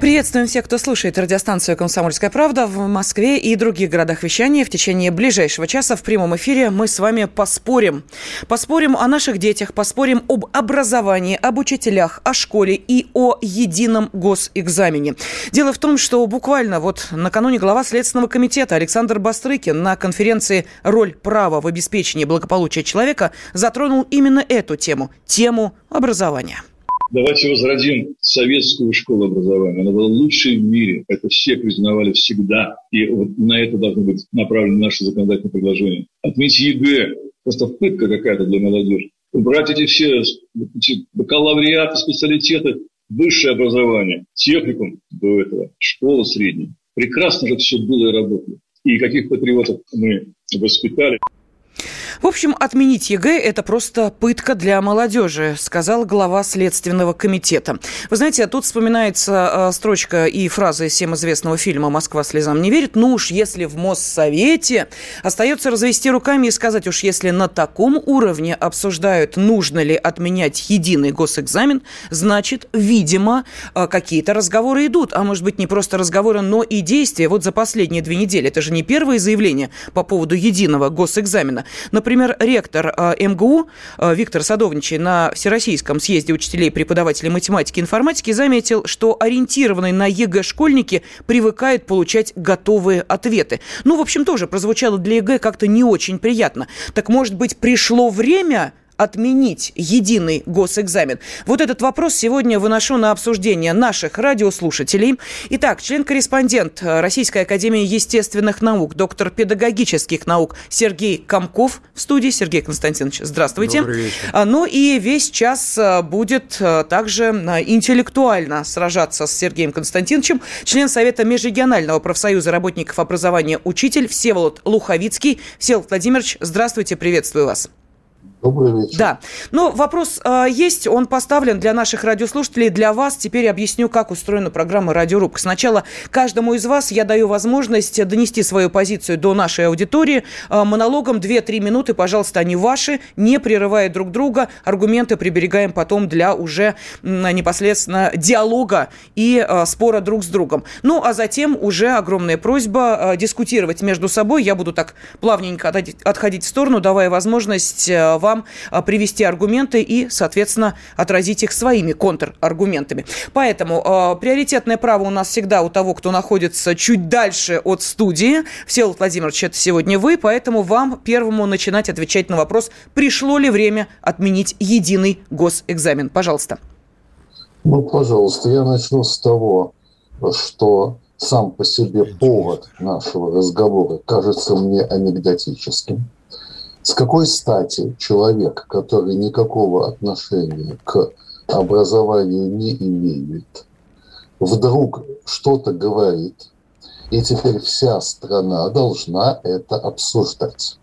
Приветствуем всех, кто слушает радиостанцию «Комсомольская правда» в Москве и других городах вещания. В течение ближайшего часа в прямом эфире мы с вами поспорим. Поспорим о наших детях, поспорим об образовании, об учителях, о школе и о едином госэкзамене. Дело в том, что буквально вот накануне глава Следственного комитета Александр Бастрыкин на конференции «Роль права в обеспечении благополучия человека» затронул именно эту тему – тему образования. Давайте возродим советскую школу образования. Она была лучшей в мире. Это все признавали всегда. И вот на это должны быть направлены наши законодательные предложения. Отменить ЕГЭ. Просто пытка какая-то для молодежи. Убрать эти все эти бакалавриаты, специалитеты, высшее образование, техникум до этого, школа средняя. Прекрасно же все было и работало. И каких патриотов мы воспитали. В общем, отменить ЕГЭ – это просто пытка для молодежи, сказал глава Следственного комитета. Вы знаете, тут вспоминается э, строчка и фраза из всем известного фильма «Москва слезам не верит». Ну уж если в Моссовете остается развести руками и сказать, уж если на таком уровне обсуждают, нужно ли отменять единый госэкзамен, значит, видимо, э, какие-то разговоры идут. А может быть, не просто разговоры, но и действия. Вот за последние две недели. Это же не первое заявление по поводу единого госэкзамена. Например, Например, ректор э, МГУ э, Виктор Садовничий на Всероссийском съезде учителей преподавателей математики и информатики заметил, что ориентированные на ЕГЭ школьники привыкают получать готовые ответы. Ну, в общем, тоже прозвучало для ЕГЭ как-то не очень приятно. Так, может быть, пришло время отменить единый госэкзамен? Вот этот вопрос сегодня выношу на обсуждение наших радиослушателей. Итак, член-корреспондент Российской Академии Естественных Наук, доктор педагогических наук Сергей Комков в студии. Сергей Константинович, здравствуйте. Добрый вечер. А, ну и весь час а, будет а, также интеллектуально сражаться с Сергеем Константиновичем член Совета Межрегионального профсоюза работников образования «Учитель» Всеволод Луховицкий. Всеволод Владимирович, здравствуйте, приветствую вас. Добрый вечер. Да. Ну, вопрос э, есть, он поставлен для наших радиослушателей, для вас. Теперь объясню, как устроена программа «Радиорубка». Сначала каждому из вас я даю возможность донести свою позицию до нашей аудитории. Э, монологом 2-3 минуты, пожалуйста, они ваши, не прерывая друг друга. Аргументы приберегаем потом для уже э, непосредственно диалога и э, спора друг с другом. Ну, а затем уже огромная просьба э, дискутировать между собой. Я буду так плавненько отходить, в сторону, давая возможность э, вам а, привести аргументы и, соответственно, отразить их своими контраргументами. Поэтому э, приоритетное право у нас всегда у того, кто находится чуть дальше от студии. Всеволод Владимирович, это сегодня вы, поэтому вам первому начинать отвечать на вопрос, пришло ли время отменить единый госэкзамен. Пожалуйста. Ну, пожалуйста, я начну с того, что сам по себе повод нашего разговора кажется мне анекдотическим. С какой стати человек, который никакого отношения к образованию не имеет, вдруг что-то говорит, и теперь вся страна должна это обсуждать.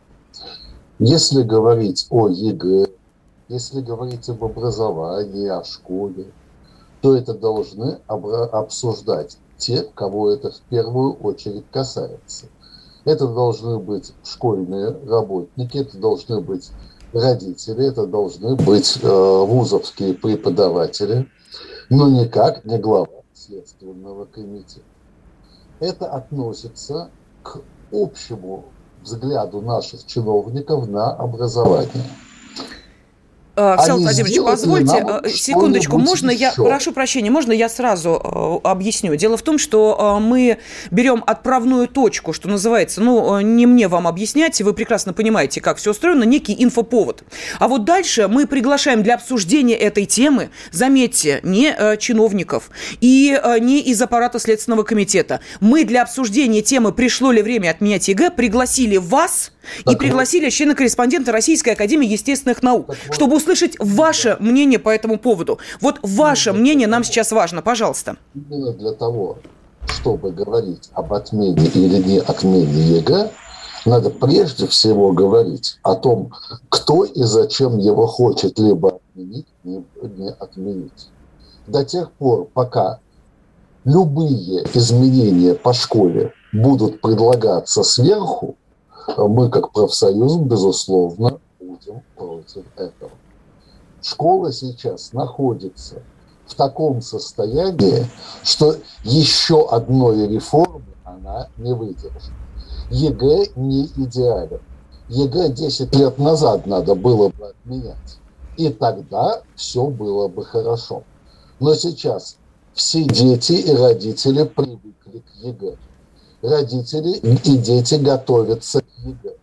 Если говорить о ЕГЭ, если говорить об образовании, о школе, то это должны обсуждать те, кого это в первую очередь касается. Это должны быть школьные работники, это должны быть родители, это должны быть э, вузовские преподаватели, но никак не глава Следственного комитета. Это относится к общему взгляду наших чиновников на образование. А, Всеволод Владимирович, позвольте, э, секундочку, можно еще? я, прошу прощения, можно я сразу э, объясню? Дело в том, что э, мы берем отправную точку, что называется, ну, не мне вам объяснять, вы прекрасно понимаете, как все устроено, некий инфоповод. А вот дальше мы приглашаем для обсуждения этой темы, заметьте, не чиновников и не из аппарата Следственного комитета. Мы для обсуждения темы «Пришло ли время отменять ЕГЭ» пригласили вас так и пригласили члена-корреспондента Российской Академии Естественных Наук, так чтобы услышать ваше мнение по этому поводу. Вот ваше ну, мнение нам сейчас важно, пожалуйста. Именно для того, чтобы говорить об отмене или не отмене ЕГЭ, Надо прежде всего говорить о том, кто и зачем его хочет либо отменить, либо не отменить. До тех пор, пока любые изменения по школе будут предлагаться сверху, мы как профсоюз, безусловно, будем против этого. Школа сейчас находится в таком состоянии, что еще одной реформы она не выдержит. ЕГЭ не идеален. ЕГЭ 10 лет назад надо было бы отменять. И тогда все было бы хорошо. Но сейчас все дети и родители привыкли к ЕГЭ. Родители и дети готовятся к ЕГЭ.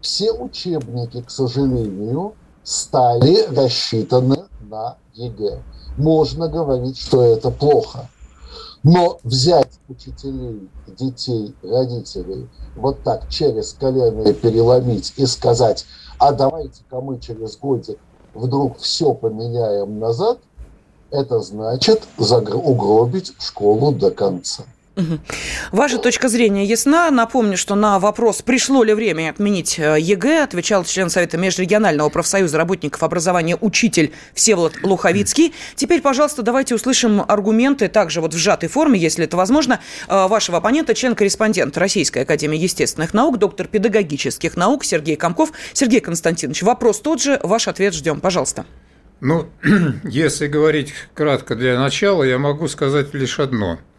Все учебники, к сожалению, стали рассчитаны на ЕГЭ. Можно говорить, что это плохо. Но взять учителей, детей, родителей вот так через колено переломить и сказать, а давайте-ка мы через годик вдруг все поменяем назад, это значит угробить школу до конца. Ваша точка зрения ясна. Напомню, что на вопрос, пришло ли время отменить ЕГЭ, отвечал член Совета Межрегионального профсоюза работников образования учитель Всеволод Луховицкий. Теперь, пожалуйста, давайте услышим аргументы, также вот в сжатой форме, если это возможно, э, вашего оппонента, член-корреспондент Российской Академии Естественных Наук, доктор педагогических наук Сергей Комков. Сергей Константинович, вопрос тот же, ваш ответ ждем, пожалуйста. Ну, если говорить кратко для начала, я могу сказать лишь одно –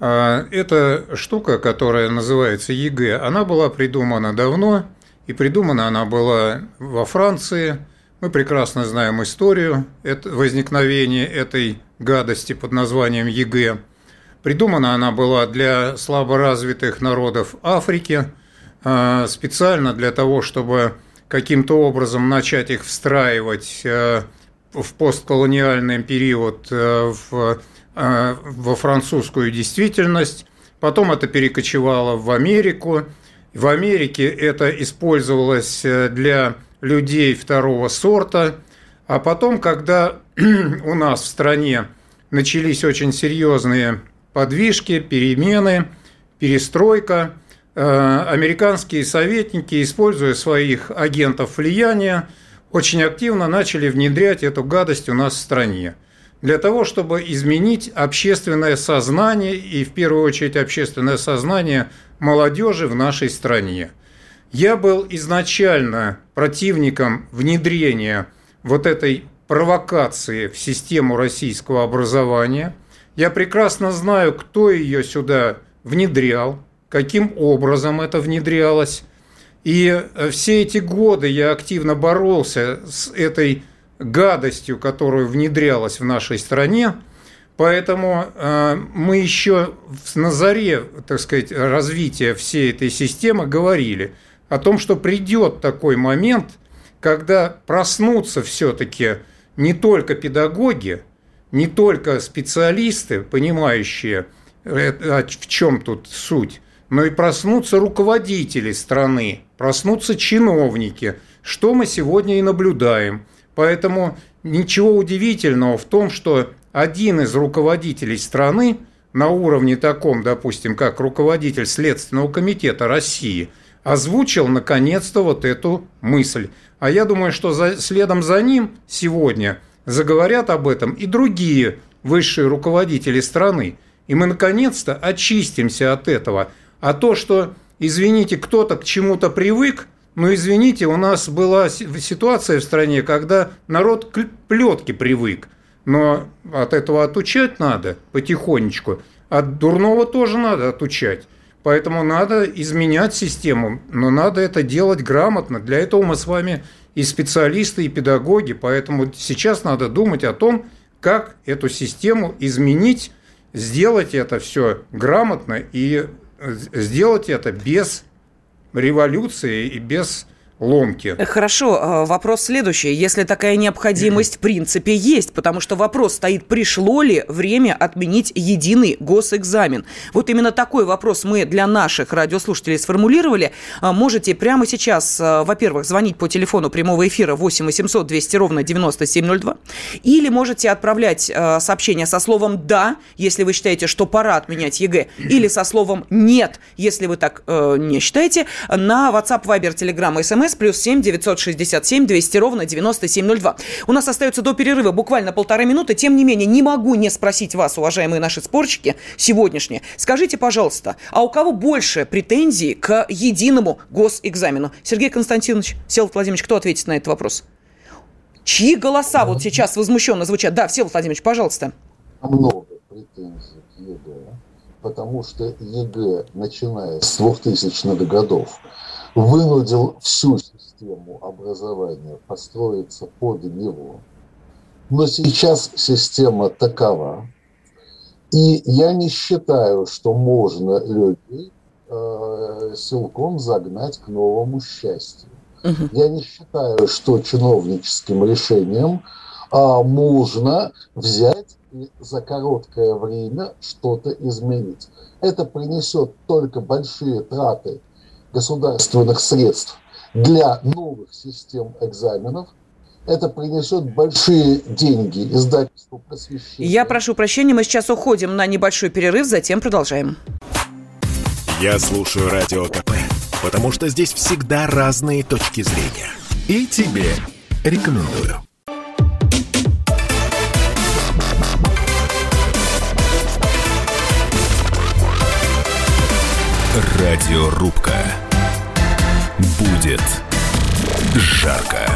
эта штука, которая называется ЕГЭ, она была придумана давно, и придумана она была во Франции. Мы прекрасно знаем историю возникновения этой гадости под названием ЕГЭ. Придумана она была для слаборазвитых народов Африки, а, специально для того, чтобы каким-то образом начать их встраивать а, в постколониальный период в Э, во французскую действительность, потом это перекочевало в Америку. В Америке это использовалось э, для людей второго сорта, а потом, когда у нас в стране начались очень серьезные подвижки, перемены, перестройка, э, американские советники, используя своих агентов влияния, очень активно начали внедрять эту гадость у нас в стране для того, чтобы изменить общественное сознание и, в первую очередь, общественное сознание молодежи в нашей стране. Я был изначально противником внедрения вот этой провокации в систему российского образования. Я прекрасно знаю, кто ее сюда внедрял, каким образом это внедрялось. И все эти годы я активно боролся с этой гадостью, которую внедрялась в нашей стране. Поэтому э, мы еще на заре, так сказать, развития всей этой системы говорили о том, что придет такой момент, когда проснутся все-таки не только педагоги, не только специалисты, понимающие, э, в чем тут суть, но и проснутся руководители страны, проснутся чиновники, что мы сегодня и наблюдаем – Поэтому ничего удивительного в том, что один из руководителей страны на уровне таком, допустим, как руководитель Следственного комитета России, озвучил наконец-то вот эту мысль. А я думаю, что за, следом за ним сегодня заговорят об этом и другие высшие руководители страны. И мы наконец-то очистимся от этого. А то, что, извините, кто-то к чему-то привык – ну, извините, у нас была ситуация в стране, когда народ к плетке привык. Но от этого отучать надо потихонечку. От дурного тоже надо отучать. Поэтому надо изменять систему, но надо это делать грамотно. Для этого мы с вами и специалисты, и педагоги. Поэтому сейчас надо думать о том, как эту систему изменить, сделать это все грамотно и э, сделать это без революции и без ломки. Хорошо, а, вопрос следующий. Если такая необходимость в принципе есть, потому что вопрос стоит, пришло ли время отменить единый госэкзамен. Вот именно такой вопрос мы для наших радиослушателей сформулировали. А, можете прямо сейчас, а, во-первых, звонить по телефону прямого эфира 8 800 200 ровно 9702, или можете отправлять сообщение со словом «да», если вы считаете, что пора отменять ЕГЭ, или со словом «нет», если вы так э, не считаете, на WhatsApp, Viber, Telegram, SMS СМС плюс семь девятьсот шестьдесят семь двести ровно девяносто семь ноль два. У нас остается до перерыва буквально полторы минуты. Тем не менее, не могу не спросить вас, уважаемые наши спорщики, сегодняшние. Скажите, пожалуйста, а у кого больше претензий к единому госэкзамену? Сергей Константинович, Всеволод Владимирович, кто ответит на этот вопрос? Чьи голоса вот сейчас возмущенно звучат? Да, Всеволод Владимирович, пожалуйста. Много претензий к ЕГЭ, потому что ЕГЭ, начиная с 2000-х годов, вынудил всю систему образования построиться под него. Но сейчас система такова. И я не считаю, что можно людей э, силком загнать к новому счастью. Угу. Я не считаю, что чиновническим решением а, можно взять и за короткое время что-то изменить. Это принесет только большие траты государственных средств для новых систем экзаменов, это принесет большие деньги издательству просвещения. Я прошу прощения, мы сейчас уходим на небольшой перерыв, затем продолжаем. Я слушаю Радио КП, потому что здесь всегда разные точки зрения. И тебе рекомендую. Радиорубка. Будет жарко.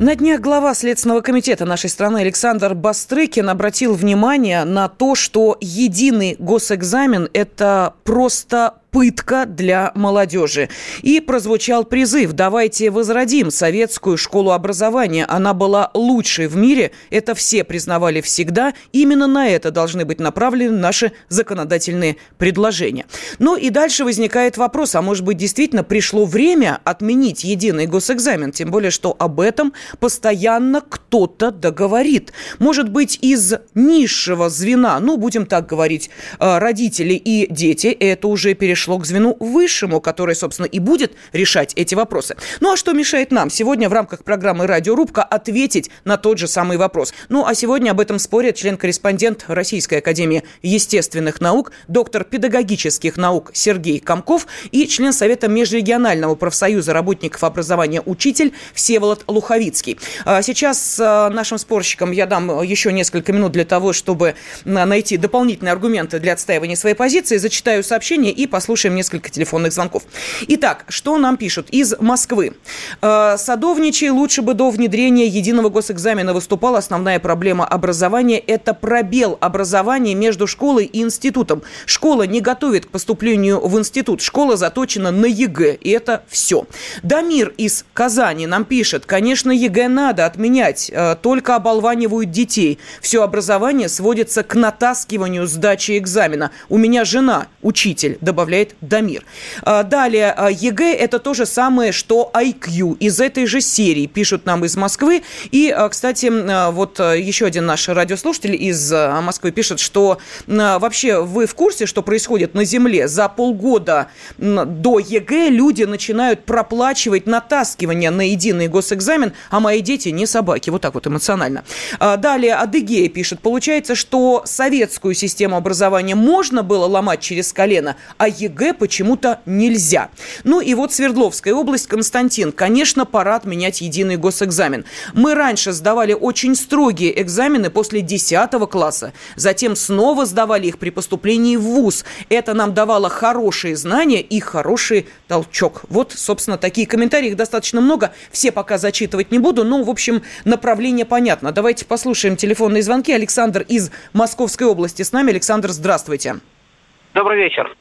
На днях глава Следственного комитета нашей страны Александр Бастрыкин обратил внимание на то, что единый госэкзамен – это просто пытка для молодежи. И прозвучал призыв «Давайте возродим советскую школу образования». Она была лучшей в мире, это все признавали всегда. Именно на это должны быть направлены наши законодательные предложения. Ну и дальше возникает вопрос, а может быть действительно пришло время отменить единый госэкзамен, тем более, что об этом постоянно кто-то договорит. Может быть из низшего звена, ну будем так говорить, э, родители и дети, это уже перешло перешло к звену высшему, который, собственно, и будет решать эти вопросы. Ну а что мешает нам сегодня в рамках программы «Радиорубка» ответить на тот же самый вопрос? Ну а сегодня об этом спорят член-корреспондент Российской Академии Естественных Наук, доктор педагогических наук Сергей Комков и член Совета Межрегионального профсоюза работников образования «Учитель» Всеволод Луховицкий. А сейчас а, нашим спорщикам я дам еще несколько минут для того, чтобы найти дополнительные аргументы для отстаивания своей позиции. Зачитаю сообщение и послушаю послушаем несколько телефонных звонков. Итак, что нам пишут из Москвы? Э, Садовничий лучше бы до внедрения единого госэкзамена выступала. Основная проблема образования – это пробел образования между школой и институтом. Школа не готовит к поступлению в институт. Школа заточена на ЕГЭ, и это все. Дамир из Казани нам пишет, конечно, ЕГЭ надо отменять, э, только оболванивают детей. Все образование сводится к натаскиванию сдачи экзамена. У меня жена учитель, добавляет составляет Дамир. А, далее, а, ЕГЭ – это то же самое, что IQ. Из этой же серии пишут нам из Москвы. И, а, кстати, вот еще один наш радиослушатель из Москвы пишет, что вообще вы в курсе, что происходит на Земле? За полгода до ЕГЭ люди начинают проплачивать натаскивание на единый госэкзамен, а мои дети не собаки. Вот так вот эмоционально. Далее, Адыгея пишет, получается, что советскую систему образования можно было ломать через колено, а ЕГЭ ЕГЭ почему-то нельзя. Ну и вот Свердловская область, Константин. Конечно, пора отменять единый госэкзамен. Мы раньше сдавали очень строгие экзамены после 10 класса. Затем снова сдавали их при поступлении в ВУЗ. Это нам давало хорошие знания и хороший толчок. Вот, собственно, такие комментарии. Их достаточно много. Все пока зачитывать не буду. Но, в общем, направление понятно. Давайте послушаем телефонные звонки. Александр из Московской области с нами. Александр, здравствуйте. Добрый вечер.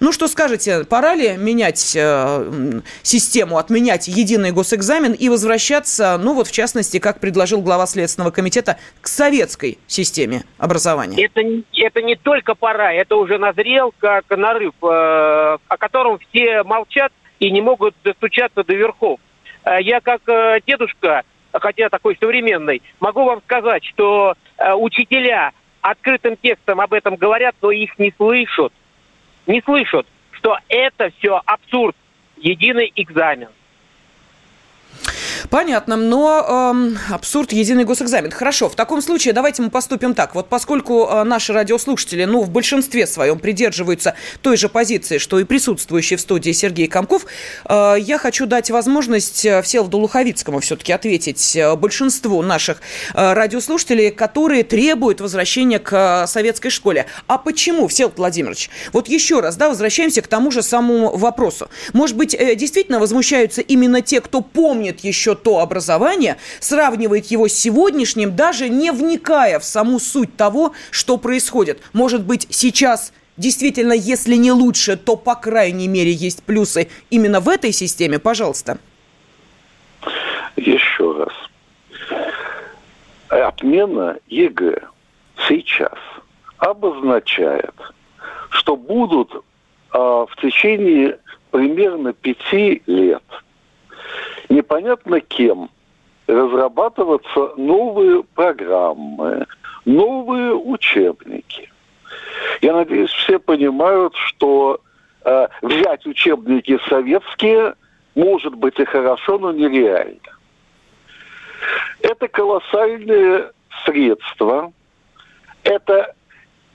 Ну, что скажете, пора ли менять э, систему, отменять единый госэкзамен и возвращаться, ну вот в частности, как предложил глава Следственного комитета, к советской системе образования? Это, это не только пора, это уже назрел как нарыв, э, о котором все молчат и не могут достучаться до верхов. Э, я как э, дедушка, хотя такой современный, могу вам сказать, что э, учителя открытым текстом об этом говорят, но их не слышат. Не слышат, что это все абсурд, единый экзамен. Понятно, но эм, абсурд единый госэкзамен. Хорошо, в таком случае давайте мы поступим так. Вот поскольку э, наши радиослушатели, ну, в большинстве своем придерживаются той же позиции, что и присутствующий в студии Сергей Комков, э, я хочу дать возможность э, Всеволоду Луховицкому все-таки ответить э, большинству наших э, радиослушателей, которые требуют возвращения к э, советской школе. А почему, Всеволод Владимирович? Вот еще раз, да, возвращаемся к тому же самому вопросу. Может быть, э, действительно возмущаются именно те, кто помнит еще то образование, сравнивает его с сегодняшним, даже не вникая в саму суть того, что происходит. Может быть, сейчас действительно, если не лучше, то, по крайней мере, есть плюсы именно в этой системе? Пожалуйста. Еще раз. Отмена ЕГЭ сейчас обозначает, что будут э, в течение примерно пяти лет – непонятно кем разрабатываться новые программы, новые учебники. Я надеюсь, все понимают, что э, взять учебники советские может быть и хорошо, но нереально. Это колоссальные средства, это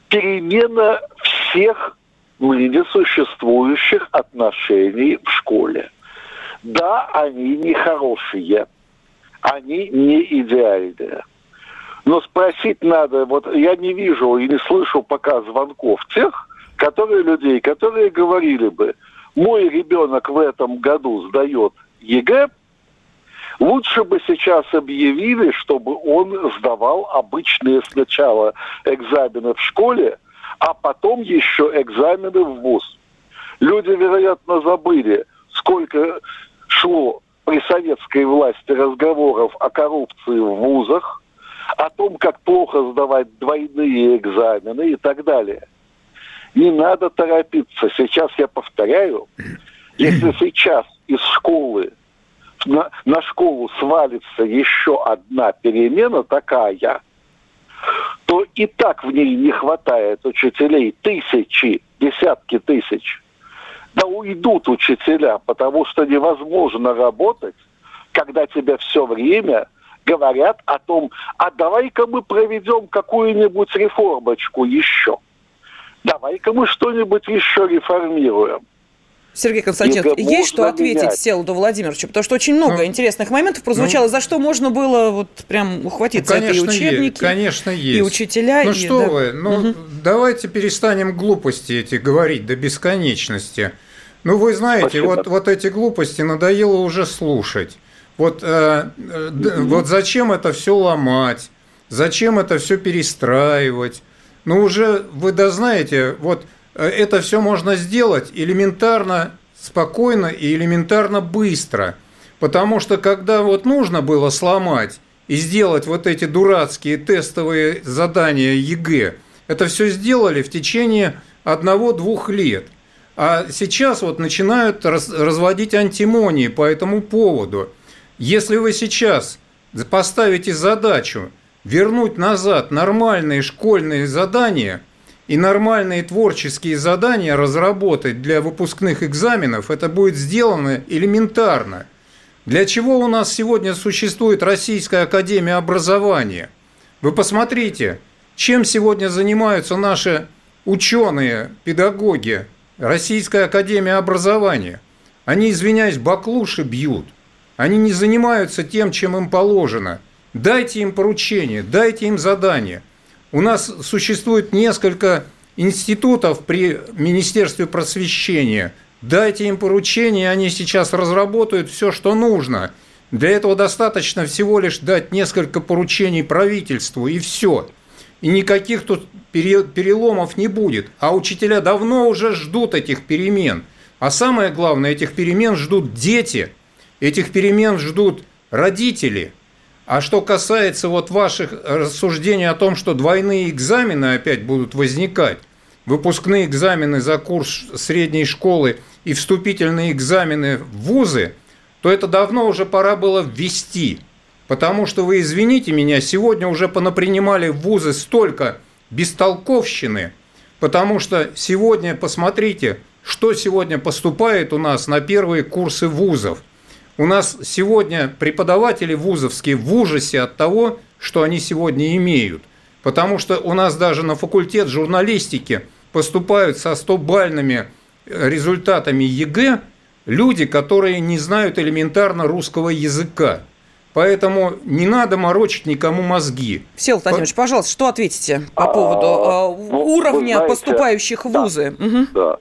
перемена всех ныне существующих отношений в школе. Да, они не хорошие, они не идеальные. Но спросить надо, вот я не вижу и не слышу пока звонков тех, которые людей, которые говорили бы, мой ребенок в этом году сдает ЕГЭ, лучше бы сейчас объявили, чтобы он сдавал обычные сначала экзамены в школе, а потом еще экзамены в ВУЗ. Люди, вероятно, забыли, сколько шло при советской власти разговоров о коррупции в вузах, о том, как плохо сдавать двойные экзамены и так далее. Не надо торопиться. Сейчас я повторяю, если сейчас из школы на, на школу свалится еще одна перемена такая, то и так в ней не хватает учителей тысячи, десятки тысяч да уйдут учителя, потому что невозможно работать, когда тебе все время говорят о том, а давай-ка мы проведем какую-нибудь реформочку еще. Давай-ка мы что-нибудь еще реформируем. Сергей Константинович, есть что ответить менять. Селду Владимировичу? Потому что очень много ну, интересных моментов прозвучало, ну, за что можно было вот прям ухватиться. Ну, конечно, это и учебники, есть, конечно, есть. и учителя. Ну и, что да. вы, ну угу. давайте перестанем глупости эти говорить до бесконечности. Ну, вы знаете, вот, вот эти глупости надоело уже слушать. Вот, э, э, вот зачем это все ломать? Зачем это все перестраивать? Ну, уже вы да знаете, вот это все можно сделать элементарно, спокойно и элементарно быстро. Потому что когда вот нужно было сломать и сделать вот эти дурацкие тестовые задания ЕГЭ, это все сделали в течение одного-двух лет – а сейчас вот начинают раз, разводить антимонии по этому поводу. Если вы сейчас поставите задачу вернуть назад нормальные школьные задания и нормальные творческие задания разработать для выпускных экзаменов, это будет сделано элементарно. Для чего у нас сегодня существует Российская Академия Образования? Вы посмотрите, чем сегодня занимаются наши ученые, педагоги, Российская Академия Образования. Они, извиняюсь, баклуши бьют. Они не занимаются тем, чем им положено. Дайте им поручение, дайте им задание. У нас существует несколько институтов при Министерстве просвещения. Дайте им поручение, они сейчас разработают все, что нужно. Для этого достаточно всего лишь дать несколько поручений правительству, и все – и никаких тут переломов не будет. А учителя давно уже ждут этих перемен. А самое главное, этих перемен ждут дети, этих перемен ждут родители. А что касается вот ваших рассуждений о том, что двойные экзамены опять будут возникать, выпускные экзамены за курс средней школы и вступительные экзамены в вузы, то это давно уже пора было ввести. Потому что вы извините меня, сегодня уже понапринимали в вузы столько бестолковщины, потому что сегодня, посмотрите, что сегодня поступает у нас на первые курсы вузов. У нас сегодня преподаватели вузовские в ужасе от того, что они сегодня имеют. Потому что у нас даже на факультет журналистики поступают со 100-бальными результатами ЕГЭ люди, которые не знают элементарно русского языка. Поэтому не надо морочить никому мозги. Всеволод Владимирович, по... пожалуйста, что ответите по поводу э, ну, уровня знаете, поступающих в вузы? Да, угу. да.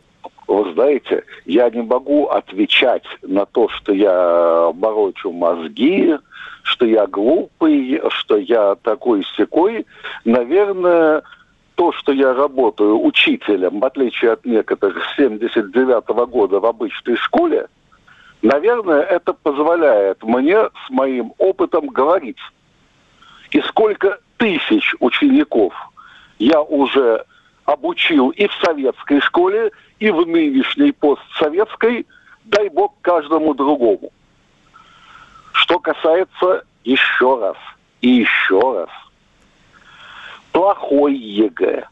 Вы знаете, я не могу отвечать на то, что я морочу мозги, что я глупый, что я такой-сякой. Наверное, то, что я работаю учителем, в отличие от некоторых с 79 -го года в обычной школе, наверное, это позволяет мне с моим опытом говорить. И сколько тысяч учеников я уже обучил и в советской школе, и в нынешней постсоветской, дай бог каждому другому. Что касается еще раз и еще раз – плохой ЕГЭ.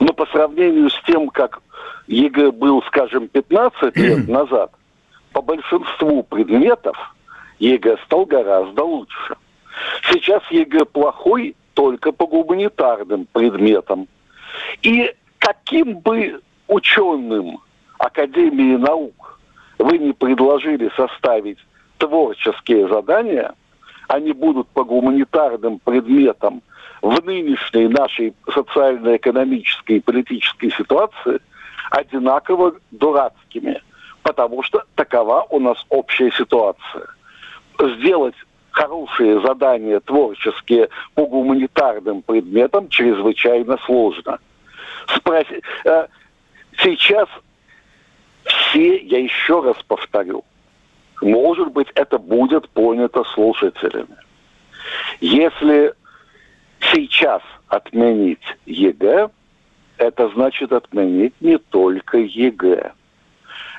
Но по сравнению с тем, как ЕГЭ был, скажем, 15 лет назад, по большинству предметов ЕГЭ стал гораздо лучше. Сейчас ЕГЭ плохой только по гуманитарным предметам. И каким бы ученым Академии наук вы не предложили составить творческие задания, они будут по гуманитарным предметам – в нынешней нашей социально-экономической и политической ситуации одинаково дурацкими, потому что такова у нас общая ситуация. Сделать хорошие задания творческие по гуманитарным предметам чрезвычайно сложно. Спроси, э, сейчас все, я еще раз повторю, может быть, это будет понято слушателями. Если сейчас отменить ЕГЭ, это значит отменить не только ЕГЭ.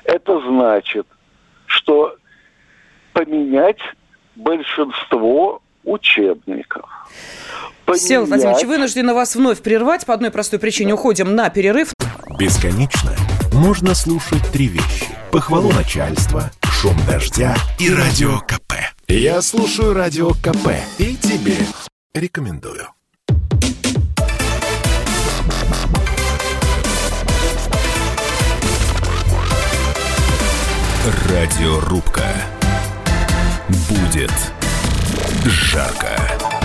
Это значит, что поменять большинство учебников. Поменять... Всеволод Владимирович, вынуждены вас вновь прервать. По одной простой причине уходим на перерыв. Бесконечно можно слушать три вещи. Похвалу начальства, шум дождя и радио КП. Я слушаю радио КП и тебе рекомендую. Радиорубка. Будет жарко.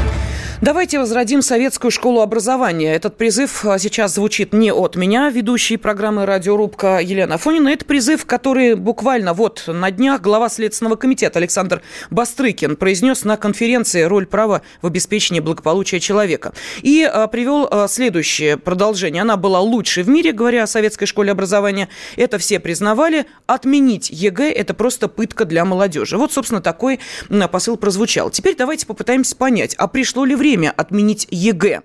Давайте возродим советскую школу образования. Этот призыв а, сейчас звучит не от меня, ведущей программы «Радиорубка» Елена Афонина. Это призыв, который буквально вот на днях глава Следственного комитета Александр Бастрыкин произнес на конференции «Роль права в обеспечении благополучия человека». И а, привел а, следующее продолжение. Она была лучшей в мире, говоря о советской школе образования. Это все признавали. Отменить ЕГЭ – это просто пытка для молодежи. Вот, собственно, такой посыл прозвучал. Теперь давайте попытаемся понять, а пришло ли время время отменить ЕГЭ.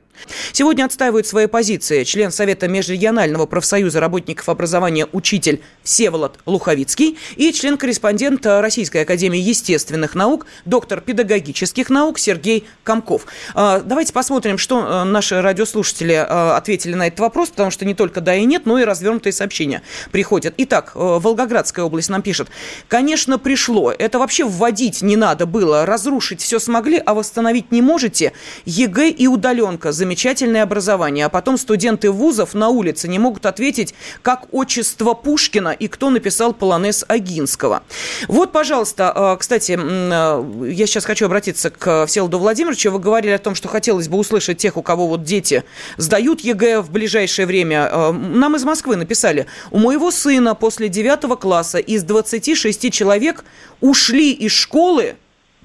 Сегодня отстаивают свои позиции член Совета Межрегионального профсоюза работников образования учитель Всеволод Луховицкий и член-корреспондент Российской Академии Естественных Наук, доктор педагогических наук Сергей Комков. А, давайте посмотрим, что э, наши радиослушатели э, ответили на этот вопрос, потому что не только да и нет, но и развернутые сообщения приходят. Итак, э, Волгоградская область нам пишет. Конечно, пришло. Это вообще вводить не надо было. Разрушить все смогли, а восстановить не можете. ЕГЭ и удаленка – замечательное образование, а потом студенты вузов на улице не могут ответить, как отчество Пушкина и кто написал полонез Огинского. Вот, пожалуйста, а, кстати, а, я сейчас хочу обратиться к Всеволоду Владимировичу. Вы говорили о том, что хотелось бы услышать тех, у кого вот дети сдают ЕГЭ в ближайшее время. А, нам из Москвы написали, у моего сына после 9 класса из 26 человек ушли из школы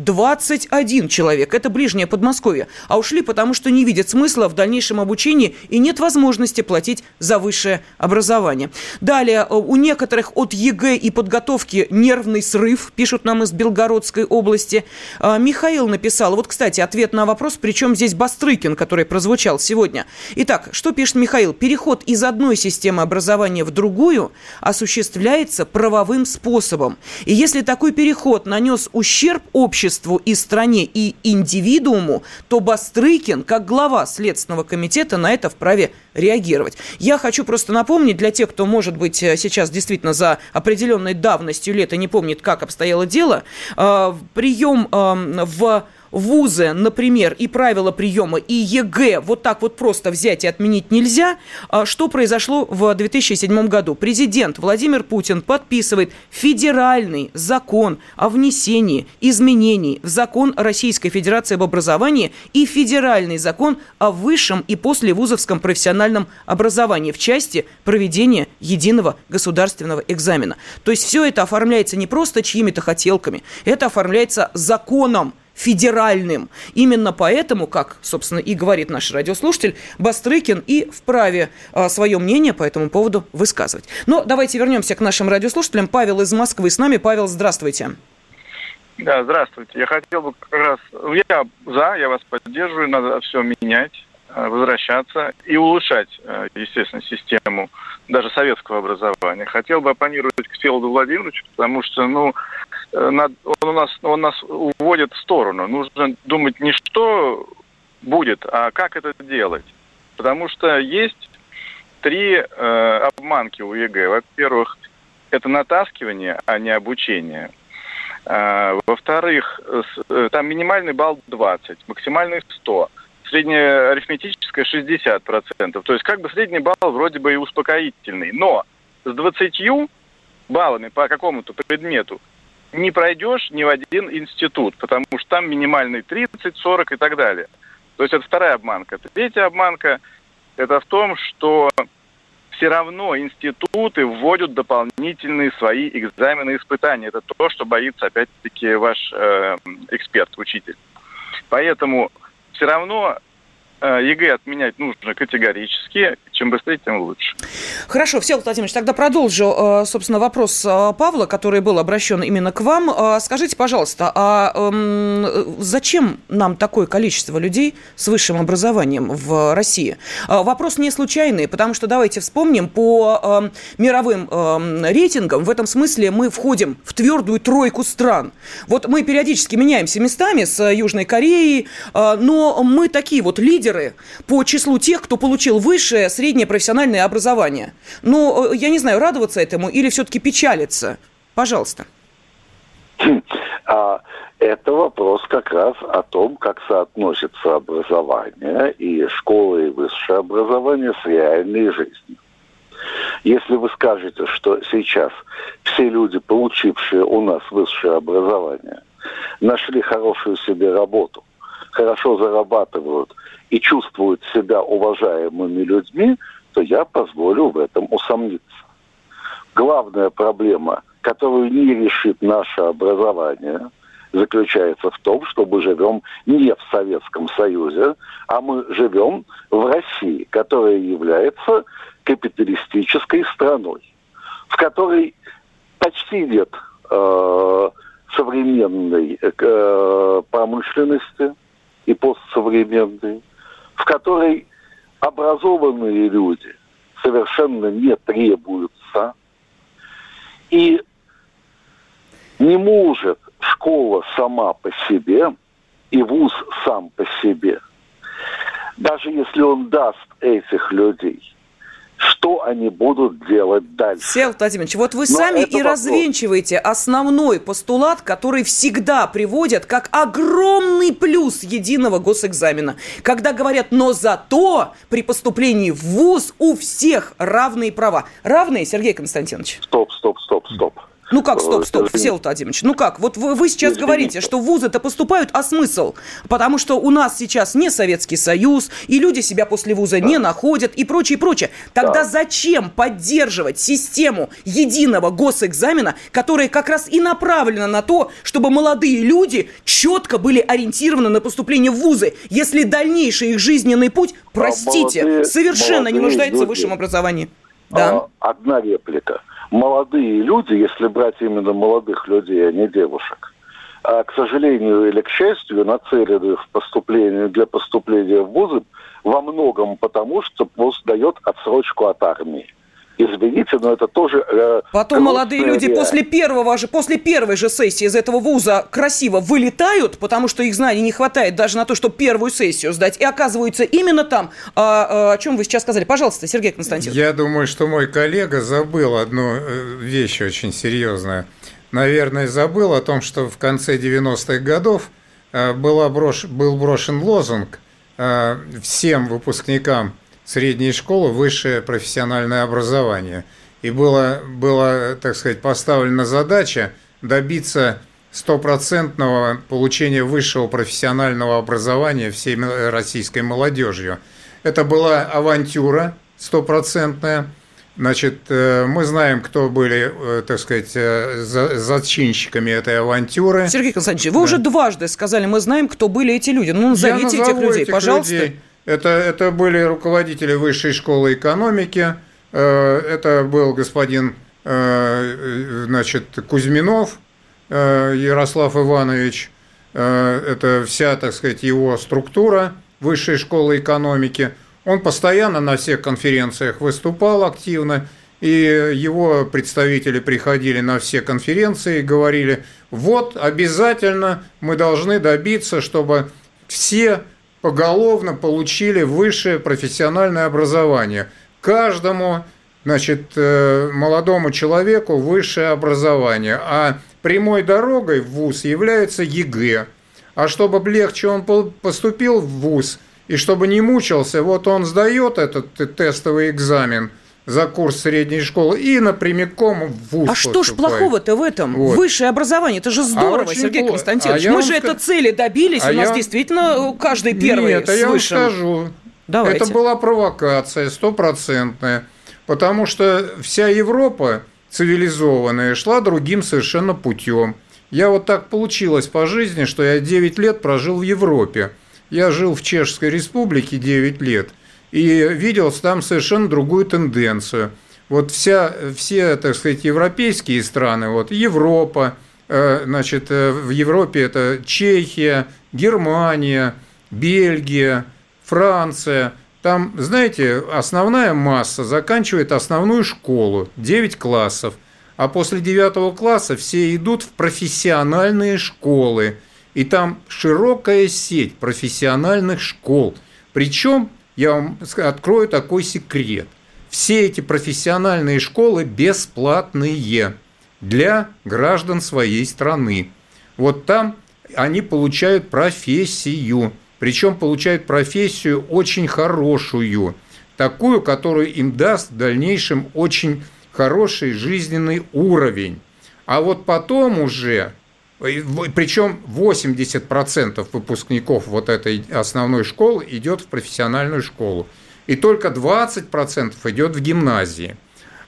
21 человек. Это ближнее Подмосковье. А ушли, потому что не видят смысла в дальнейшем обучении и нет возможности платить за высшее образование. Далее, э, у некоторых от ЕГЭ и подготовки нервный срыв, пишут нам из Белгородской области. А, Михаил написал, вот, кстати, ответ на вопрос, причем здесь Бастрыкин, который прозвучал сегодня. Итак, что пишет Михаил? Переход из одной системы образования в другую осуществляется правовым способом. И если такой переход нанес ущерб обществу и стране, и индивидууму, то Бастрыкин, как глава Следственного комитета, на это вправе реагировать. Я хочу просто напомнить для тех, кто, может быть, сейчас действительно за определенной давностью лет и не помнит, как обстояло дело, э, прием э, в вузы, например, и правила приема, и ЕГЭ вот так вот просто взять и отменить нельзя. А что произошло в 2007 году? Президент Владимир Путин подписывает федеральный закон о внесении изменений в закон Российской Федерации об образовании и федеральный закон о высшем и послевузовском профессиональном образовании в части проведения единого государственного экзамена. То есть все это оформляется не просто чьими-то хотелками, это оформляется законом, федеральным. Именно поэтому, как, собственно, и говорит наш радиослушатель, Бастрыкин и вправе а, свое мнение по этому поводу высказывать. Но давайте вернемся к нашим радиослушателям. Павел из Москвы с нами. Павел, здравствуйте. Да, здравствуйте. Я хотел бы как раз... Я за, я вас поддерживаю, надо все менять, а, возвращаться и улучшать, а, естественно, систему даже советского образования. Хотел бы оппонировать к Всеволоду Владимировичу, потому что, ну, Э, он, у нас, он нас уводит в сторону. Нужно думать не что будет, а как это делать. Потому что есть три э, обманки у ЕГЭ. Во-первых, это натаскивание, а не обучение. А, во-вторых, э, там минимальный балл 20, максимальный 100, средняя арифметическая 60%. То есть как бы средний балл вроде бы и успокоительный. Но с 20 баллами по какому-то предмету не пройдешь ни в один институт, потому что там минимальный 30, 40 и так далее. То есть это вторая обманка. Третья обманка – это в том, что все равно институты вводят дополнительные свои экзамены и испытания. Это то, что боится, опять-таки, ваш э, эксперт, учитель. Поэтому все равно Э, ЕГЭ отменять нужно категорически. Чем быстрее, тем лучше. Хорошо, Всеволод Владимирович, тогда продолжу, э, собственно, вопрос э, Павла, который был обращен именно к вам. Скажите, пожалуйста, а эм, зачем нам такое количество людей с высшим образованием в России? Вопрос не случайный, потому что давайте вспомним, по эм, мировым эм, рейтингам в этом смысле мы входим в твердую тройку стран. Вот мы периодически меняемся местами с Южной Кореей, но мы такие вот лидеры по числу тех, кто получил высшее среднее профессиональное образование. Ну, э, я не знаю, радоваться этому или все-таки печалиться? Пожалуйста. А, это вопрос как раз о том, как соотносится образование и школа и высшее образование с реальной жизнью. Если вы скажете, что сейчас все люди, получившие у нас высшее образование, нашли хорошую себе работу, хорошо зарабатывают и чувствуют себя уважаемыми людьми, то я позволю в этом усомниться. Главная проблема, которую не решит наше образование, заключается в том, что мы живем не в Советском Союзе, а мы живем в России, которая является капиталистической страной, в которой почти нет э, современной э, промышленности и постсовременной, в которой образованные люди совершенно не требуются, и не может школа сама по себе и вуз сам по себе, даже если он даст этих людей – что они будут делать дальше. Сел Владимирович, вот вы Но сами и вопрос. развенчиваете основной постулат, который всегда приводят как огромный плюс единого госэкзамена. Когда говорят, но зато при поступлении в ВУЗ у всех равные права. Равные, Сергей Константинович? Стоп, стоп, стоп, стоп. Ну как, стоп, стоп, Всеволод Владимирович, ну как? Вот вы, вы сейчас Извините. говорите, что вузы-то поступают, а смысл? Потому что у нас сейчас не Советский Союз, и люди себя после вуза да. не находят, и прочее, прочее. Тогда да. зачем поддерживать систему единого госэкзамена, которая как раз и направлена на то, чтобы молодые люди четко были ориентированы на поступление в вузы, если дальнейший их жизненный путь, простите, а молодые, совершенно молодые не нуждается люди. в высшем образовании? Да. А, одна реплика молодые люди, если брать именно молодых людей, а не девушек, а, к сожалению или к счастью, нацелены в поступление, для поступления в вузы во многом потому, что вуз дает отсрочку от армии. Извините, но это тоже... Э, Потом молодые люди реальность. после первого же, после первой же сессии из этого вуза красиво вылетают, потому что их знаний не хватает даже на то, чтобы первую сессию сдать, и оказываются именно там. А, а, о чем вы сейчас сказали? Пожалуйста, Сергей Константинович. Я думаю, что мой коллега забыл одну э, вещь очень серьезную. Наверное, забыл о том, что в конце 90-х годов э, была брош... был брошен лозунг э, всем выпускникам средней школы высшее профессиональное образование. И была, была, так сказать, поставлена задача добиться стопроцентного получения высшего профессионального образования всей российской молодежью. Это была авантюра стопроцентная. Значит, э, мы знаем, кто были, э, так сказать, э, зачинщиками этой авантюры. Сергей Константинович, вы да. уже дважды сказали, мы знаем, кто были эти люди. Ну, назовите этих людей, этих пожалуйста. Людей. Это, это были руководители высшей школы экономики. Э, это был господин э, значит, Кузьминов э, Ярослав Иванович. Это вся, так сказать, его структура высшей школы экономики. Он постоянно на всех конференциях выступал активно, и его представители приходили на все конференции и говорили, вот обязательно мы должны добиться, чтобы все поголовно получили высшее профессиональное образование. Каждому значит, э, молодому человеку высшее образование, а прямой дорогой в ВУЗ является ЕГЭ. А чтобы легче он поступил в ВУЗ, и чтобы не мучился, вот он сдает этот тестовый экзамен – за курс средней школы и напрямиком в ВУЗ А что ж плохого-то в этом? Вот. Высшее образование, это же здорово, а Сергей плохо. Константинович. А Мы же ск... это цели добились, а у нас я... действительно каждый первый Нет, с я вам скажу. Давайте. Это была провокация стопроцентная, потому что вся Европа цивилизованная шла другим совершенно путем. Я вот так получилось по жизни, что я 9 лет прожил в Европе. Я жил в Чешской республике 9 лет – и видел там совершенно другую тенденцию. Вот вся, все, так сказать, европейские страны, вот Европа, э, значит, э, в Европе это Чехия, Германия, Бельгия, Франция. Там, знаете, основная масса заканчивает основную школу, 9 классов, а после 9 класса все идут в профессиональные школы. И там широкая сеть профессиональных школ. Причем я вам открою такой секрет. Все эти профессиональные школы бесплатные для граждан своей страны. Вот там они получают профессию, причем получают профессию очень хорошую, такую, которую им даст в дальнейшем очень хороший жизненный уровень. А вот потом уже причем 80% выпускников вот этой основной школы идет в профессиональную школу. И только 20% идет в гимназии.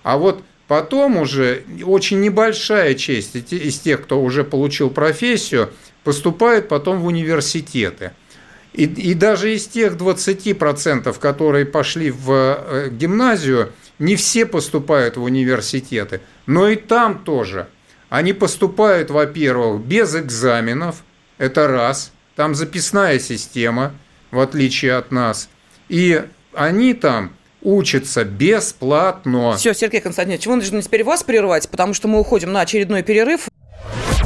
А вот потом уже очень небольшая часть из тех, кто уже получил профессию, поступает потом в университеты. И, и даже из тех 20%, которые пошли в э, гимназию, не все поступают в университеты. Но и там тоже – они поступают, во-первых, без экзаменов, это раз, там записная система, в отличие от нас, и они там учатся бесплатно. Все, Сергей Константинович, вынуждены теперь вас прервать, потому что мы уходим на очередной перерыв.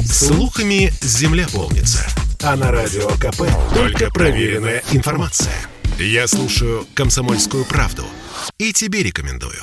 Слухами земля полнится. А на радио КП только проверенная информация. Я слушаю «Комсомольскую правду» и тебе рекомендую.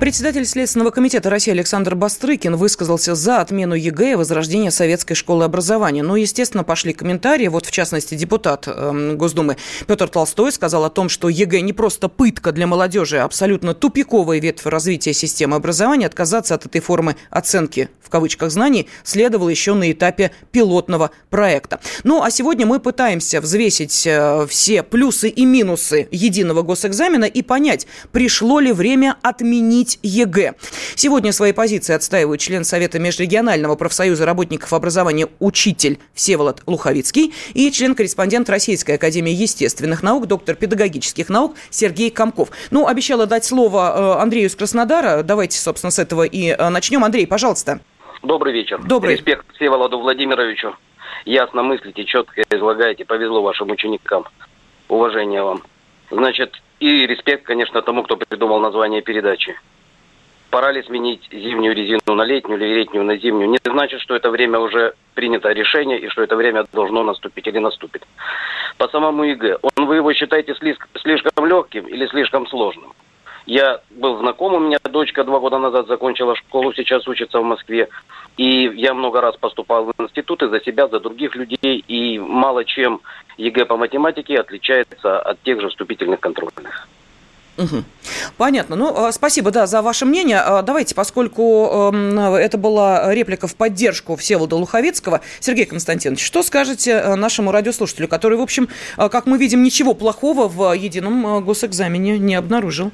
Председатель Следственного комитета России Александр Бастрыкин высказался за отмену ЕГЭ и возрождение советской школы образования. Ну, естественно, пошли комментарии. Вот, в частности, депутат э, Госдумы Петр Толстой сказал о том, что ЕГЭ не просто пытка для молодежи, а абсолютно тупиковая ветвь развития системы образования. Отказаться от этой формы оценки, в кавычках, знаний следовало еще на этапе пилотного проекта. Ну, а сегодня мы пытаемся взвесить э, все плюсы и минусы единого госэкзамена и понять, пришло ли время отменить сдавать ЕГЭ. Сегодня свои позиции отстаивают член Совета Межрегионального профсоюза работников образования «Учитель» Всеволод Луховицкий и член-корреспондент Российской Академии естественных наук, доктор педагогических наук Сергей Комков. Ну, обещала дать слово э, Андрею из Краснодара. Давайте, собственно, с этого и э, начнем. Андрей, пожалуйста. Добрый вечер. Добрый. Респект Всеволоду Владимировичу. Ясно мыслите, четко излагаете. Повезло вашим ученикам. Уважение вам. Значит, и респект, конечно, тому, кто придумал название передачи пора ли сменить зимнюю резину на летнюю или летнюю на зимнюю, не значит, что это время уже принято решение и что это время должно наступить или наступит. По самому ЕГЭ, он вы его считаете слишком легким или слишком сложным? Я был знаком, у меня дочка два года назад закончила школу, сейчас учится в Москве. И я много раз поступал в институты за себя, за других людей. И мало чем ЕГЭ по математике отличается от тех же вступительных контрольных. Угу. Понятно. Ну, а, спасибо, да, за ваше мнение. А, давайте, поскольку э, это была реплика в поддержку Всеволода Луховицкого, Сергей Константинович, что скажете э, нашему радиослушателю, который, в общем, э, как мы видим, ничего плохого в едином э, госэкзамене не обнаружил?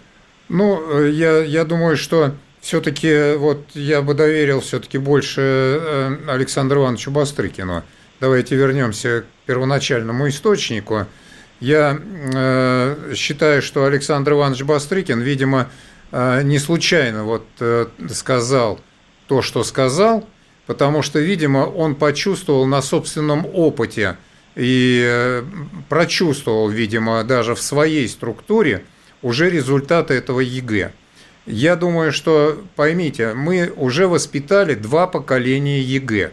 Ну, я, я думаю, что все-таки вот я бы доверил все-таки больше Александру Ивановичу Бастрыкину. Давайте вернемся к первоначальному источнику – я э, считаю, что Александр Иванович Бастрыкин, видимо, э, не случайно вот э, сказал то, что сказал, потому что, видимо, он почувствовал на собственном опыте и э, прочувствовал, видимо, даже в своей структуре уже результаты этого ЕГЭ. Я думаю, что, поймите, мы уже воспитали два поколения ЕГЭ.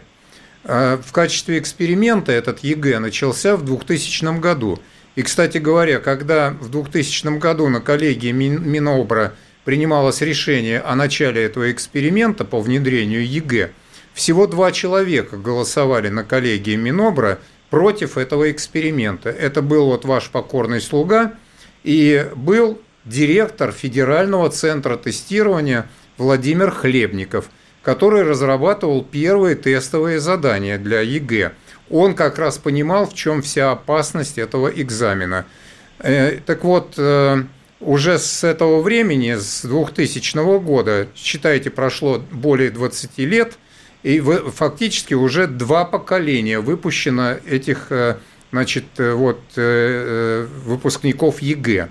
Э, в качестве эксперимента этот ЕГЭ начался в 2000 году – и, кстати говоря, когда в 2000 году на коллегии Минобра принималось решение о начале этого эксперимента по внедрению ЕГЭ, всего два человека голосовали на коллегии Минобра против этого эксперимента. Это был вот ваш покорный слуга и был директор Федерального центра тестирования Владимир Хлебников, который разрабатывал первые тестовые задания для ЕГЭ – он как раз понимал, в чем вся опасность этого экзамена. Э, так вот, э, уже с этого времени, с 2000 года, считайте, прошло более 20 лет, и фактически уже два поколения выпущено этих э, значит, вот, выпускников ЕГЭ.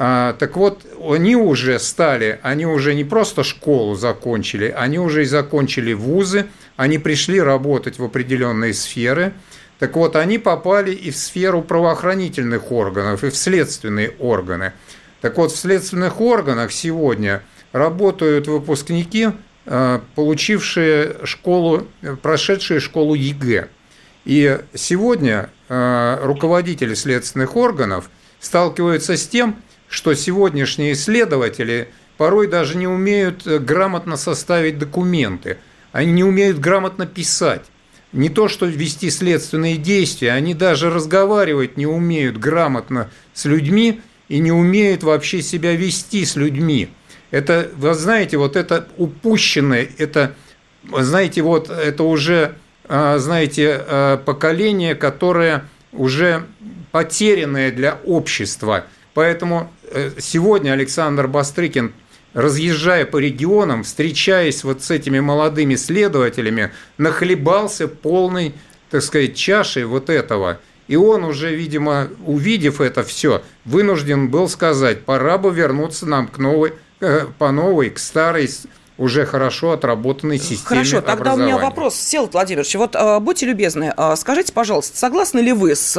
А, так вот, они уже стали, они уже не просто школу закончили, они уже и закончили вузы, они пришли работать в определенные сферы. Так вот, они попали и в сферу правоохранительных органов, и в следственные органы. Так вот, в следственных органах сегодня работают выпускники, а, получившие школу, прошедшие школу ЕГЭ. И сегодня а, руководители следственных органов сталкиваются с тем, что сегодняшние следователи порой даже не умеют э, грамотно составить документы, они не умеют грамотно писать. Не то, что вести следственные действия, они даже разговаривать не умеют грамотно с людьми и не умеют вообще себя вести с людьми. Это, вы знаете, вот это упущенное, это, знаете, вот это уже, а, знаете, а, поколение, которое уже потерянное для общества. Поэтому Э, сегодня Александр Бастрыкин, разъезжая по регионам, встречаясь вот с этими молодыми следователями, нахлебался полной, так сказать, чашей вот этого. И он уже, видимо, увидев это все, вынужден был сказать, пора бы вернуться нам к новой, э, по новой, к старой уже хорошо отработанной системе Хорошо, тогда у меня вопрос, Сел Владимирович, вот э, будьте любезны, э, скажите, пожалуйста, согласны ли вы с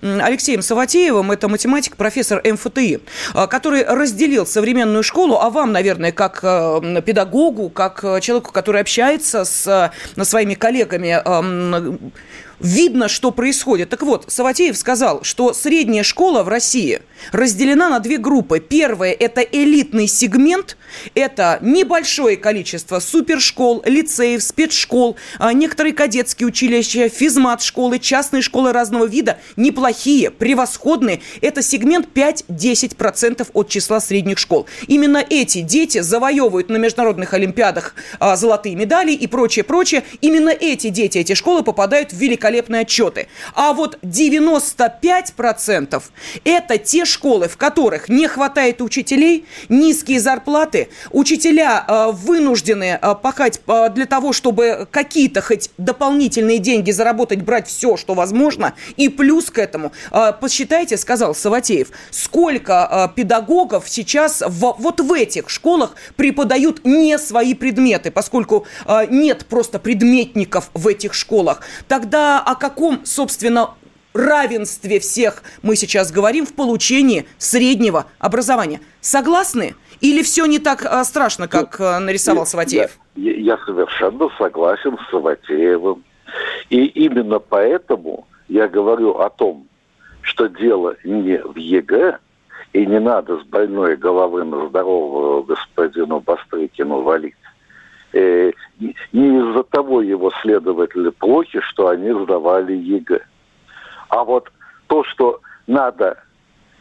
э, Алексеем Саватеевым, это математик, профессор МФТИ, который разделил современную школу, а вам, наверное, как педагогу, как человеку, который общается с своими коллегами, видно, что происходит. Так вот, Саватеев сказал, что средняя школа в России разделена на две группы. Первая – это элитный сегмент, Это небольшое количество супершкол, лицеев, спецшкол, а, некоторые кадетские училища, физмат-школы, частные школы разного вида, неплохие, превосходные. Это сегмент 5-10% от числа средних школ. Именно эти дети завоевывают на международных олимпиадах а, золотые медали и прочее, прочее. Именно эти дети, эти школы попадают в великолепные отчеты. А вот 95% это те школы, в которых не хватает учителей, низкие зарплаты, учителя э, вынуждены э, пахать э, для того, чтобы какие-то хоть дополнительные деньги заработать, брать все, что возможно, и плюс к этому, посчитайте, сказал Саватеев, сколько педагогов сейчас в, вот в этих школах преподают не свои предметы, поскольку нет просто предметников в этих школах. Тогда о каком, собственно, равенстве всех мы сейчас говорим в получении среднего образования. Согласны? Или все не так а, страшно, как а, нарисовал Савватеев? Я, я совершенно согласен с Савватеевым. И именно поэтому я говорю о том, что дело не в ЕГЭ, и не надо с больной головы на здорового господину Бастрыкину валить. Э, не из-за того его следователи плохи, что они сдавали ЕГЭ. А вот то, что надо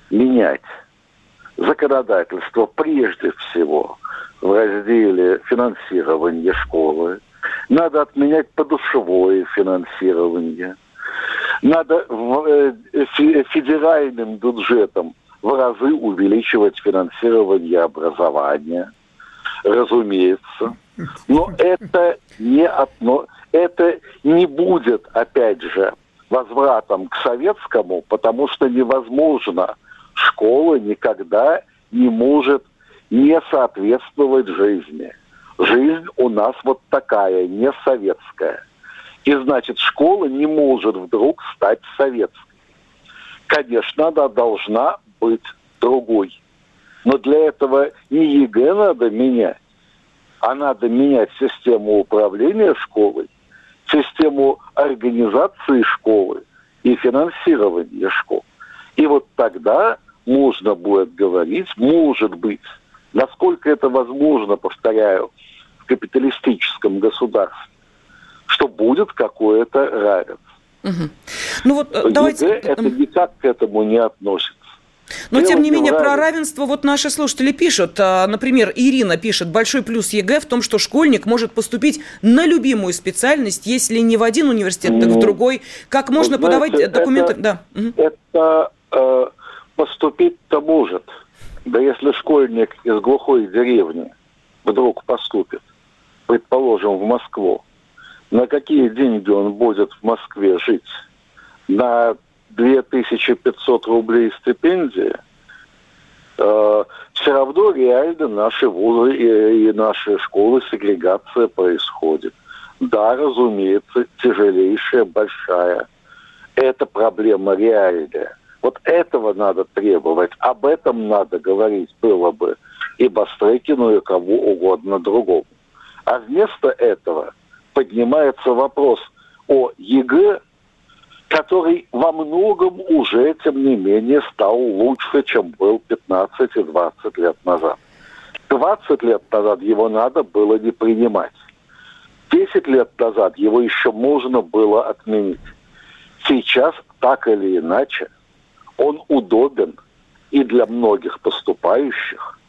менять законодательство прежде всего в разделе финансирования школы, надо отменять подушевое финансирование, надо э, федеральным бюджетом в разы увеличивать финансирование образования, разумеется. Но это не одно, это не будет, опять же, возвратом к советскому, потому что невозможно, школа никогда не может не соответствовать жизни. Жизнь у нас вот такая, не советская. И значит, школа не может вдруг стать советской. Конечно, она должна быть другой. Но для этого не ЕГЭ надо менять, а надо менять систему управления школой – систему организации школы и финансирования школ. И вот тогда можно будет говорить, может быть, насколько это возможно, повторяю, в капиталистическом государстве, что будет какое-то равенство. Угу. Ну вот ЕГЭ давайте... это никак к этому не относится. Но, тем не менее, про равенство вот наши слушатели пишут. А, например, Ирина пишет, большой плюс ЕГЭ в том, что школьник может поступить на любимую специальность, если не в один университет, так в ну, другой. Как можно знаете, подавать документы? Это, да. это э, поступить-то может. Да если школьник из глухой деревни вдруг поступит, предположим, в Москву, на какие деньги он будет в Москве жить? На 2500 рублей стипендия, э, все равно реально наши вузы и, и наши школы сегрегация происходит. Да, разумеется, тяжелейшая, большая. Это проблема реальная. Вот этого надо требовать, об этом надо говорить было бы и Бастрыкину, и кому угодно другому. А вместо этого поднимается вопрос о ЕГЭ который во многом уже, тем не менее, стал лучше, чем был 15 и 20 лет назад. 20 лет назад его надо было не принимать. 10 лет назад его еще можно было отменить. Сейчас, так или иначе, он удобен и для многих поступающих,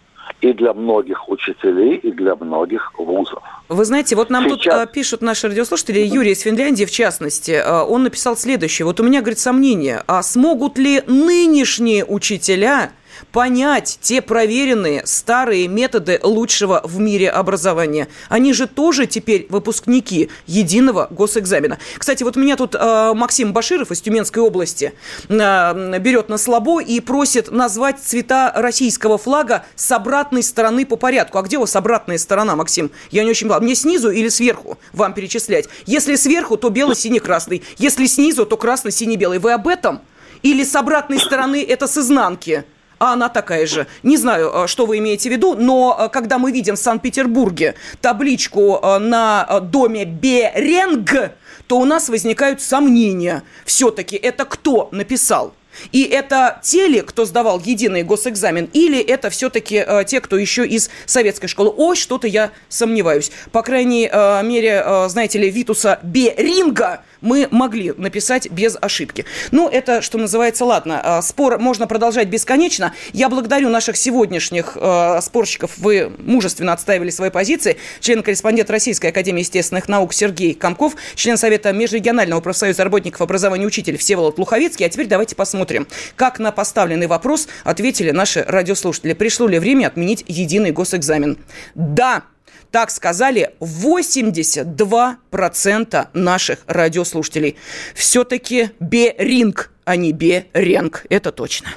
и для многих учителей, и для многих вузов. Вы знаете, вот нам Сейчас... тут пишут наши радиослушатели, Юрий из Финляндии в частности, а, он написал следующее. Вот у меня, говорит, сомнение, а смогут ли нынешние учителя понять те проверенные старые методы лучшего в мире образования. Они же тоже теперь выпускники единого госэкзамена. Кстати, вот меня тут э, Максим Баширов из Тюменской области э, берет на слабо и просит назвать цвета российского флага с обратной стороны по порядку. А где у вас обратная сторона, Максим? Я не очень поняла. Мне снизу или сверху вам перечислять? Если сверху, то бело-синий-красный. Если снизу, то красно-синий-белый. Вы об этом? Или с обратной стороны это с изнанки? А она такая же. Не знаю, э, что вы имеете в виду, но э, когда мы видим в Санкт-Петербурге табличку э, на доме Беренг, то у нас возникают сомнения. Все-таки это кто написал? И это те ли, кто сдавал единый госэкзамен, или это все-таки э, те, кто еще из советской школы? Ой, что-то я сомневаюсь. По крайней э, мере, э, знаете ли, Витуса Беринга мы могли написать без ошибки. Ну, это, что называется, ладно. Э, спор можно продолжать бесконечно. Я благодарю наших сегодняшних э, спорщиков. Вы мужественно отстаивали свои позиции. Член-корреспондент Российской Академии естественных наук Сергей Комков, член Совета Межрегионального профсоюза работников образования учитель Всеволод Луховицкий. А теперь давайте посмотрим, как на поставленный вопрос ответили наши радиослушатели. Пришло ли время отменить единый госэкзамен? Да, так сказали 82% наших радиослушателей. Все-таки Беринг, а не Беренг. Это точно.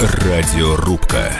Радиорубка.